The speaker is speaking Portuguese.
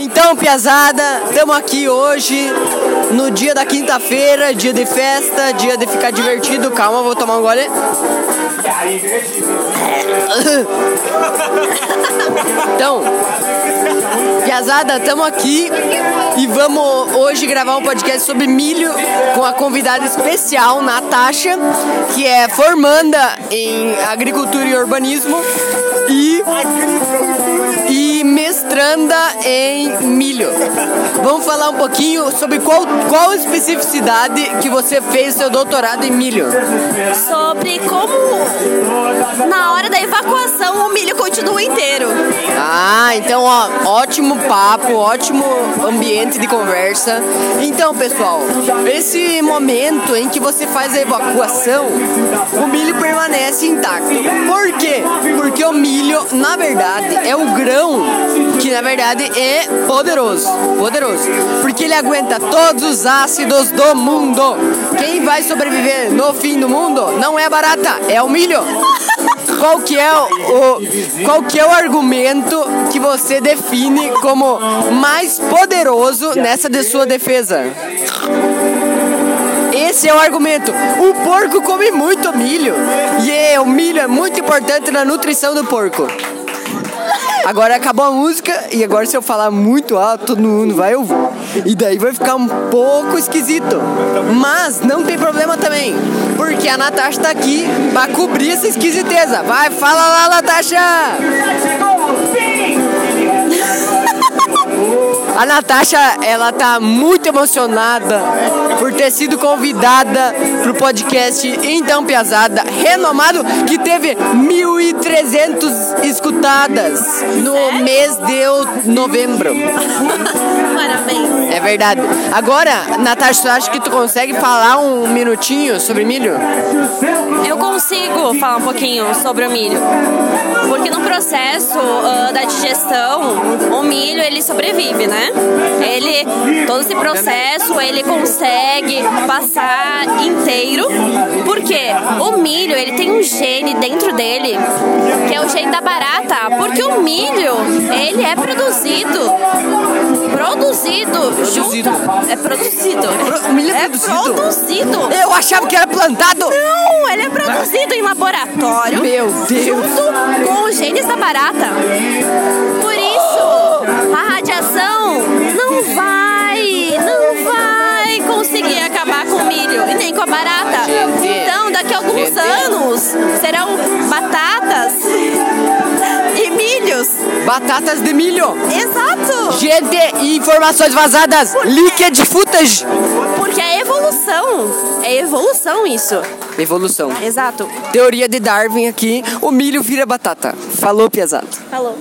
Então, piazada, estamos aqui hoje no dia da quinta-feira, dia de festa, dia de ficar divertido. Calma, vou tomar um gole. Então, piazada, estamos aqui e vamos hoje gravar um podcast sobre milho com a convidada especial, Natasha, que é formanda em agricultura e urbanismo e e mestranda em milho. Vamos falar um pouquinho sobre qual, qual especificidade que você fez seu doutorado em milho. Sobre como na hora da evacuação o milho continua inteiro. Então ó, ótimo papo, ótimo ambiente de conversa. Então, pessoal, esse momento em que você faz a evacuação, o milho permanece intacto. Por quê? Porque o milho, na verdade, é o grão que na verdade é poderoso, poderoso, porque ele aguenta todos os ácidos do mundo. Quem vai sobreviver no fim do mundo não é a barata, é o milho. Qual que é o, qual que é o argumento que você define como mais poderoso nessa de sua defesa? Esse é o argumento. O porco come muito milho. E é, o milho é muito importante na nutrição do porco. Agora acabou a música e agora se eu falar muito alto, todo mundo vai ouvir. E daí vai ficar um pouco esquisito. Mas não tem problema também, porque a Natasha tá aqui pra cobrir essa esquisiteza. Vai, fala lá, Natasha! A Natasha, ela tá muito emocionada por ter sido convidada pro podcast Então Piazada, renomado, que teve 1.300 escutadas no mês de novembro. Verdade. Agora, Natasha, tu acha que tu consegue falar um minutinho sobre milho? Eu consigo falar um pouquinho sobre o milho. Porque no processo ah, da digestão, o milho ele sobrevive, né? Ele, todo esse processo, ele consegue passar inteiro. Porque o milho, ele tem um gene dentro dele, é o gene da barata. Porque o milho, ele é produzido produzido, Produzido. junto. É produzido. Pro- milho é é produzido? produzido. Eu achava que era plantado! Não, ele é produzido em laboratório. Meu Deus. Junto com os genes da barata. Batatas de milho! Exato. Gente, informações vazadas! Liquid footage! Porque é evolução. É evolução isso. Evolução. Exato. Teoria de Darwin aqui, o milho vira batata. Falou, piazada. Falou.